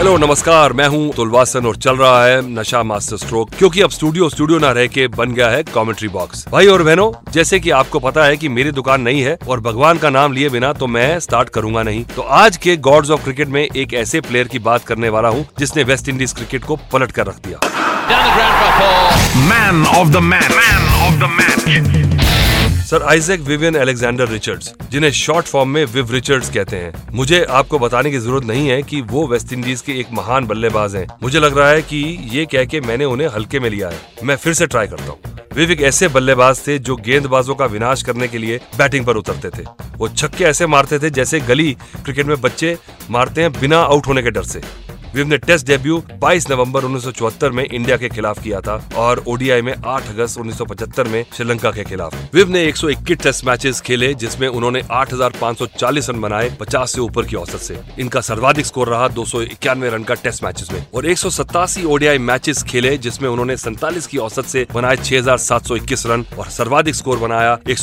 hello नमस्कार। मैं हूँ तुलवासन और चल रहा है नशा मास्टर स्ट्रोक क्योंकि अब स्टूडियो स्टूडियो ना रह के बन गया है कमेंट्री बॉक्स भाई और बहनों जैसे कि आपको पता है कि मेरी दुकान नहीं है और भगवान का नाम लिए बिना तो मैं स्टार्ट करूँगा नहीं। तो आज के गॉड्स ऑफ़ क्रिकेट में एक ऐसे प्लेयर की बात करने वाला हूँ जिसने वेस्ट इंडीज क्रिकेट को पलट कर रख दिया। Man of the man man of the match sir Isaac Vivian Alexander Richards, जिन्हें शॉर्ट फॉर्म में विव रिचर्ड्स कहते हैं। मुझे आपको बताने की ज़रूरत नहीं है कि वो वेस्ट इंडीज के एक महान बल्लेबाज हैं। मुझे लग रहा है कि ये कह के मैंने उन्हें हल्के में लिया है। मैं फिर से ट्राई करता हूँ। विव एक ऐसे बल्लेबाज थे जो गेंदबाजों का विनाश करने के लिए बैटिंग पर उतरते थे। वो छक्के ऐसे मारते थे जैसे गली क्रिकेट में बच्चे मारते हैं बिना आउट होने के डर से। विव ने टेस्ट डेब्यू 22 नवंबर 1974 में इंडिया के खिलाफ किया था और ओडीआई में 8 अगस्त 1975 में श्रीलंका के खिलाफ। विव ने 121 टेस्ट मैचेस खेले जिसमें उन्होंने 8,540 रन बनाए 50 से ऊपर की औसत से। इनका सर्वाधिक स्कोर रहा दो सौ इक्यानवे रन का टेस्ट मैचेस में। और एक सौ सत्तासी ओडीआई मैचेस खेले जिसमें उन्होंने सैतालीस की औसत से बनाए 6,721 रन और सर्वाधिक स्कोर बनाया एक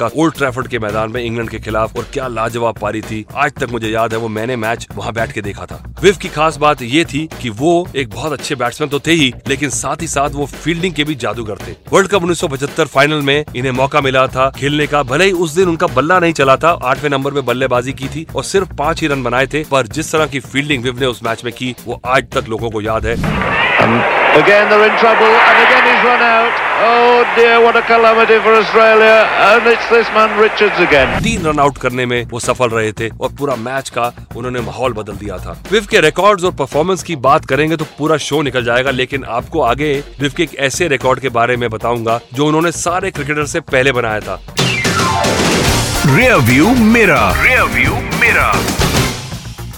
का ओल्ड ट्रैफर्ड के मैदान में इंग्लैंड के खिलाफ। और क्या लाजवाब पारी थी। आज तक मुझे याद है वो मैंने मैच वहाँ बैठ के देखा था। विव की खास बात ये थी कि वो एक बहुत अच्छे बैट्समैन तो थे ही, लेकिन साथ ही साथ वो फील्डिंग के भी जादूगर थे। वर्ल्ड कप उन्नीस सौ पचहत्तर फाइनल में इन्हें मौका मिला था खेलने का, भले ही उस दिन उनका बल्ला नहीं चला था, आठवें नंबर में बल्लेबाजी की थी और सिर्फ़ पाँच ही रन बनाए थे, पर जिस तरह की फील्डिंग विव ने उस मैच में की, वो आज तक लोगों को याद है। Again, they're in trouble, and again he's run out. Oh dear, what a calamity for Australia! And it's this man Richards again. तीन रन आउट करने में वो सफल रहे थे और पूरा मैच का उन्होंने माहौल बदल दिया था विव के रिकॉर्ड्स और परफॉर्मेंस की बात करेंगे तो पूरा शो निकल जाएगा लेकिन आपको आगे विव के एक ऐसे रिकॉर्ड के बारे में बताऊँगा जो उन्होंने सारे क्रिकेटर से पहले बनाया था रियर व्यू मेरा रियर व्यू मेरा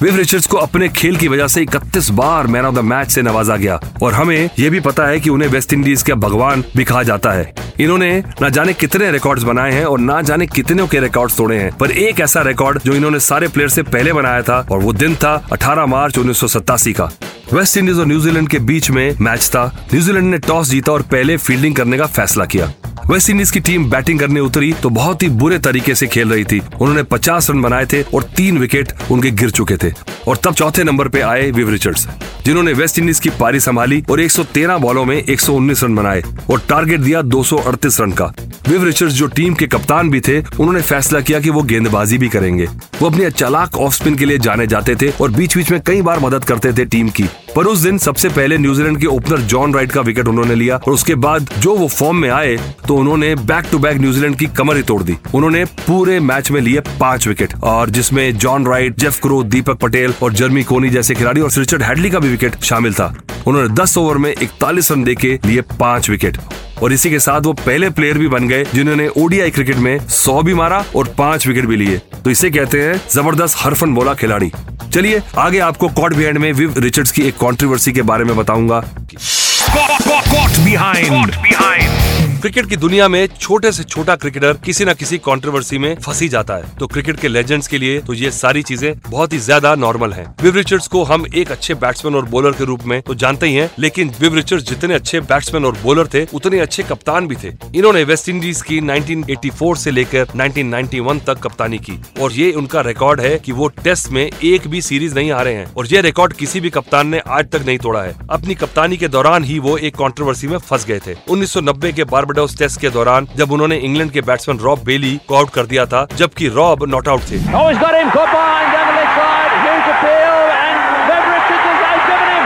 विव रिचर्ड्स को अपने खेल की वजह से 31 बार मैन ऑफ़ द मैच से नवाजा गया। और हमें यह भी पता है कि उन्हें वेस्ट इंडीज का भगवान भी कहा जाता है। इन्होंने न जाने कितने रिकॉर्ड्स बनाए हैं और ना जाने कितने के रिकॉर्ड्स तोड़े हैं। पर एक ऐसा रिकॉर्ड जो इन्होंने सारे प्लेयर से पहले बनाया था और वो दिन था 18 मार्च उन्नीस सौ सतासी का। वेस्ट इंडीज और न्यूजीलैंड के बीच में मैच था। न्यूजीलैंड ने टॉस जीता और पहले फील्डिंग करने का फैसला किया। वेस्ट इंडीज की टीम बैटिंग करने उतरी तो बहुत ही बुरे तरीके से खेल रही थी। उन्होंने 50 रन बनाए थे और तीन विकेट उनके गिर चुके थे। और तब चौथे नंबर पे आए विव रिचर्ड्स, जिन्होंने वेस्ट इंडीज की पारी संभाली और 113 बॉलों में 119 रन बनाए और टारगेट दिया 238 रन का। विव रिचर्ड्स जो टीम के कप्तान भी थे, उन्होंने फैसला किया कि वो गेंदबाजी भी करेंगे। वो अपने चालाक ऑफ़ स्पिन के लिए जाने जाते थे और बीच बीच में कई बार मदद करते थे टीम की। पर उस दिन सबसे पहले न्यूजीलैंड के ओपनर जॉन राइट का विकेट उन्होंने लिया और उसके बाद जो वो फॉर्म में आए तो उन्होंने बैक टू बैक न्यूजीलैंड की कमर ही तोड़ दी। उन्होंने पूरे मैच में लिए पाँच विकेट और जिसमें John Wright, Jeff Crowe, Deepak Patel और जर्मी कोनी जैसे खिलाड़ी और रिचर्ड हैडली का भी विकेट शामिल था। उन्होंने 10 ओवर में इकतालीस रन देके लिए पाँच विकेट और इसी के साथ वो पहले प्लेयर भी बन गए, जिन्होंने ओडीआई क्रिकेट में सौ भी मारा और पाँच विकेट भी लिए। तो इसे कहते हैं ज़बरदस्त हरफन बोला खिलाड़ी। चलिए आगे आपको कॉट बिहाइंड में विव रिचर्ड्स की एक कॉन्ट्रोवर्सी के बारे में बताऊँगा। कॉट बिहाइंड क्रिकेट की दुनिया में छोटे से छोटा क्रिकेटर किसी न किसी कंट्रोवर्सी में फंसी जाता है। तो क्रिकेट के लेजेंड्स के लिए तो ये सारी चीज़ें बहुत ही ज़्यादा नॉर्मल है। विव रिचर्ड्स को हम एक अच्छे बैट्समैन और बॉलर के रूप में तो जानते ही है, लेकिन विव रिचर्ड्स जितने अच्छे बैट्समैन और बॉलर थे, उतने अच्छे कप्तान भी थे। इन्होंने वेस्ट इंडीज की 1984 से लेकर 1991 तक कप्तानी की। और ये उनका रिकॉर्ड है कि वो टेस्ट में एक भी सीरीज़ नहीं हारे हैं। और ये रिकॉर्ड किसी भी कप्तान ने आज तक नहीं तोड़ा है। अपनी कप्तानी के दौरान ही वो एक कंट्रोवर्सी में फंस गए थे। 1990 के बारबडोस टेस्ट के दौरान जब उन्होंने इंग्लैंड के बैट्समैन रॉब बेली को आउट कर दिया था, जबकि रॉब नॉट आउट थे। Richards he's got him caught behind down the leg side. Huge appeal, and Bev Richards has outgiven him.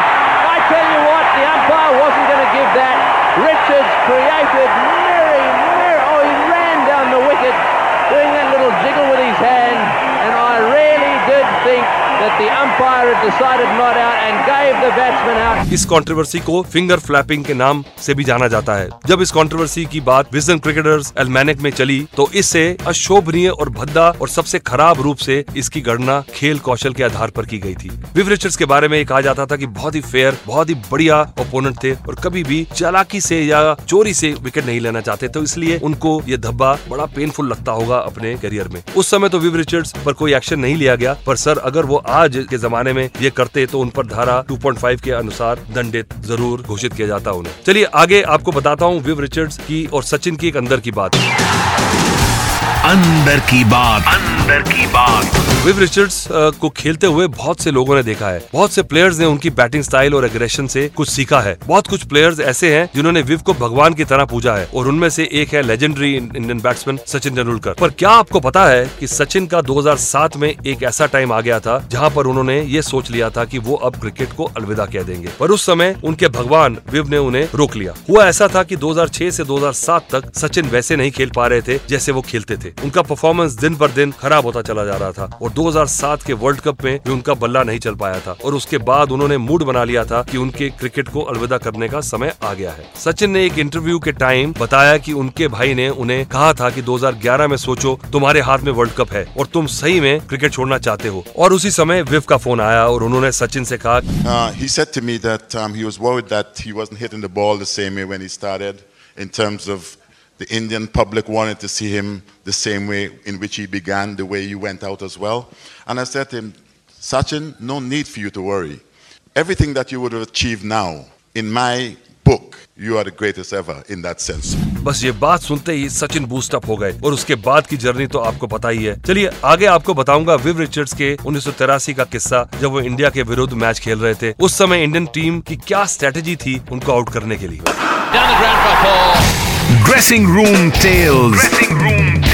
I tell you what, the umpire wasn't going to give that. Richards created merry, merry. Oh, he ran down the wicket, doing that little jiggle with his hand, and I really did think that the umpire had decided not out and gave the batsman out. इस controversy को finger flapping के नाम से भी जाना जाता है। जब इस कंट्रोवर्सी की बात विजन क्रिकेटर्स एलमैनिक में चली तो इससे अशोभनीय और भद्दा और सबसे खराब रूप से इसकी गणना खेल कौशल के आधार पर की गई थी। विव रिचर्ड्स के बारे में कहा जाता था कि बहुत ही फेयर बहुत ही बढ़िया ओपोनेंट थे और कभी भी चालाकी से या चोरी से विकेट नहीं लेना चाहते तो इसलिए उनको ये धब्बा बड़ा पेनफुल लगता होगा अपने करियर में। उस समय तो विव रिचर्ड्स पर कोई एक्शन नहीं लिया गया, पर सर, अगर वो आज के जमाने में ये करते तो उन पर धारा 2.5 के अनुसार दंडित ज़रूर घोषित किया जाता उन्हें चलिए आगे आपको बताता हूँ विव रिचर्ड्स की और सचिन की एक अंदर की बात। अंदर की बात। अंदर की बात। विव रिचर्ड्स को खेलते हुए बहुत से लोगों ने देखा है। बहुत से प्लेयर्स ने उनकी बैटिंग स्टाइल और एग्रेशन से कुछ सीखा है। बहुत कुछ प्लेयर्स ऐसे हैं जिन्होंने विव को भगवान की तरह पूजा है और उनमें से एक है legendary Indian batsman Sachin Tendulkar पर क्या आपको पता है कि सचिन का 2007 में एक ऐसा टाइम आ गया था जहाँ पर उन्होंने ये सोच लिया था कि वो अब क्रिकेट को अलविदा कह देंगे। पर उस समय उनके भगवान विव ने उन्हें रोक लिया। हुआ ऐसा था कि 2006 से 2007 तक सचिन वैसे नहीं खेल पा रहे थे जैसे वो खेलते थे। उनका परफॉर्मेंस दिन पर दिन खराब होता चला जा रहा था और 2007 के वर्ल्ड कप में भी उनका बल्ला नहीं चल पाया था और उसके बाद उन्होंने मूड बना लिया था कि उनके क्रिकेट को अलविदा करने का समय आ गया है। सचिन ने एक इंटरव्यू के टाइम बताया कि उनके भाई ने उन्हें कहा था कि 2011 में सोचो तुम्हारे हाथ में वर्ल्ड कप है और तुम सही में क्रिकेट छोड़ना चाहते हो। और उसी समय विफ का फ़ोन आया और उन्होंने सचिन से कहा Uh, he um, the Indian public wanted to see him the same way in which he began, the way you went out as well. And I said to him, Sachin, no need for you to worry. Everything that you would have achieved now, in my book, you are the greatest ever in that sense. बस ये बात सुनते ही Sachin boost up हो गए और उसके बाद की जर्नी तो आपको पता ही है चलिए आगे आपको बताऊँगा विव रिचर्ड्स के उन्नीस सौ तिरासी का किस्सा जब वो इंडिया के विरुद्ध मैच खेल रहे थे उस समय इंडियन टीम की क्या स्ट्रेटेजी थी उनको आउट करने के लिए Dressing Room Tales. Dressing Room Tales.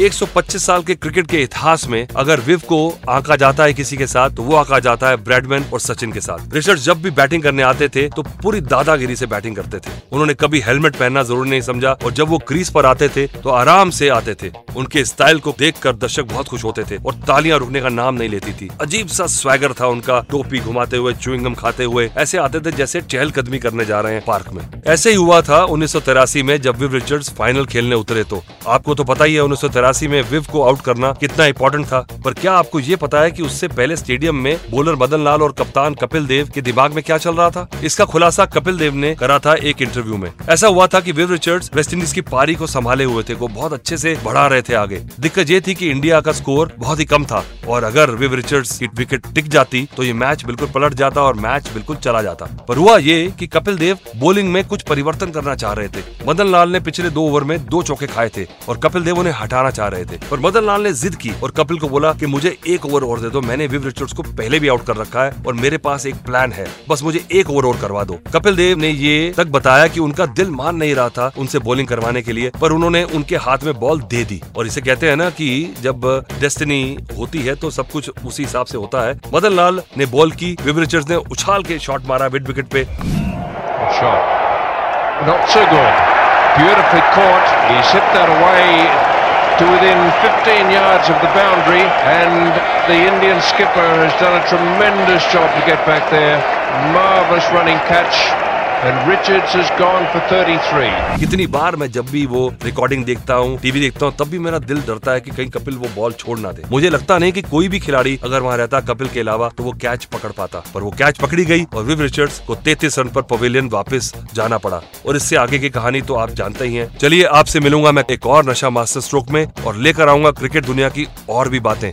125 साल के क्रिकेट के इतिहास में अगर विव को आंका जाता है किसी के साथ तो वो आंका जाता है ब्रैडमैन और सचिन के साथ। रिचर्ड जब भी बैटिंग करने आते थे तो पूरी दादागिरी से बैटिंग करते थे। उन्होंने कभी हेलमेट पहनना ज़रूरी नहीं समझा, और जब वो क्रीज पर आते थे तो आराम से आते थे। उनके स्टाइल को देखकर दर्शक बहुत खुश होते थे, और तालियाँ रुकने का नाम नहीं लेती थी। अजीब सा स्वैगर था उनका, टोपी घुमाते हुए चुविंगम खाते हुए, ऐसे आते थे जैसे चहलकदमी करने जा रहे हैं पार्क में। ऐसे ही हुआ था उन्नीस में, जब विव रिचर्ड्स फाइनल खेलने उतरे तो। आपको तो पता ही है उन्नीस में विव को आउट करना कितना इंपॉर्टेंट था, पर क्या आपको ये पता है कि उससे पहले स्टेडियम में बॉलर मदन लाल और कप्तान कपिल देव के दिमाग में क्या चल रहा था? इसका खुलासा कपिल देव ने करा था एक इंटरव्यू में। ऐसा हुआ था की विव रिचर्ड वेस्ट इंडीज की पारी को संभाले हुए थे को बहुत अच्छे से बढ़ा रहे थे आगे। दिक्कत ये थी कि इंडिया का स्कोर बहुत ही कम था, और अगर विव रिचर्ड्स की विकेट टिक जाती तो ये मैच बिल्कुल पलट जाता और मैच बिल्कुल चला जाता। पर हुआ ये कि कपिल देव बॉलिंग में कुछ परिवर्तन करना चाह रहे थे। मदन लाल ने पिछले दो ओवर में दो चौके खाए थे, और कपिल देव उन्हें हटाना चाह रहे थे। पर मदन लाल ने जिद की और कपिल को बोला कि मुझे एक ओवर और दे दो, मैंने विव रिचर्ड्स को पहले भी आउट कर रखा है और मेरे पास एक प्लान है। बस मुझे एक ओवर और करवा दो। कपिल देव ने ये तक बताया कि उनका दिल मान नहीं रहा था उनसे बॉलिंग करवाने के लिए, पर उन्होंने उनके हाथ में बॉल दे दी। और इसे कहते हैं ना कि जब डेस्टिनी होती है तो सब कुछ उसी हिसाब से होता है। मदन लाल ने बॉल की, विव रिचर्ड्स ने उछाल के शॉट मारा मिड विकेट पे। Shot. Not so good. Beautifully caught. He's hit that away. To within 15 yards of the boundary, and the Indian skipper has done a tremendous job to get back there. Marvellous running catch. And Richards has gone for 33. कितनी बार मैं जब भी वो recording देखता हूँ TV देखता हूँ, तब भी मेरा दिल डरता है कि कहीं कपिल वो बॉल छोड़ ना दे। मुझे लगता नहीं कि कोई भी खिलाड़ी अगर वहाँ रहता कपिल के अलावा तो वो कैच पकड़ पाता। पर वो कैच पकड़ी गई और विव रिचर्ड्स को तैतीस रन पर पवेलियन वापस जाना पड़ा। और इससे आगे की कहानी तो आप जानते ही है। चलिए आपसे मिलूँगा मैं एक और नशा मास्टर स्ट्रोक में और लेकर आऊँगा क्रिकेट दुनिया की और भी बातें।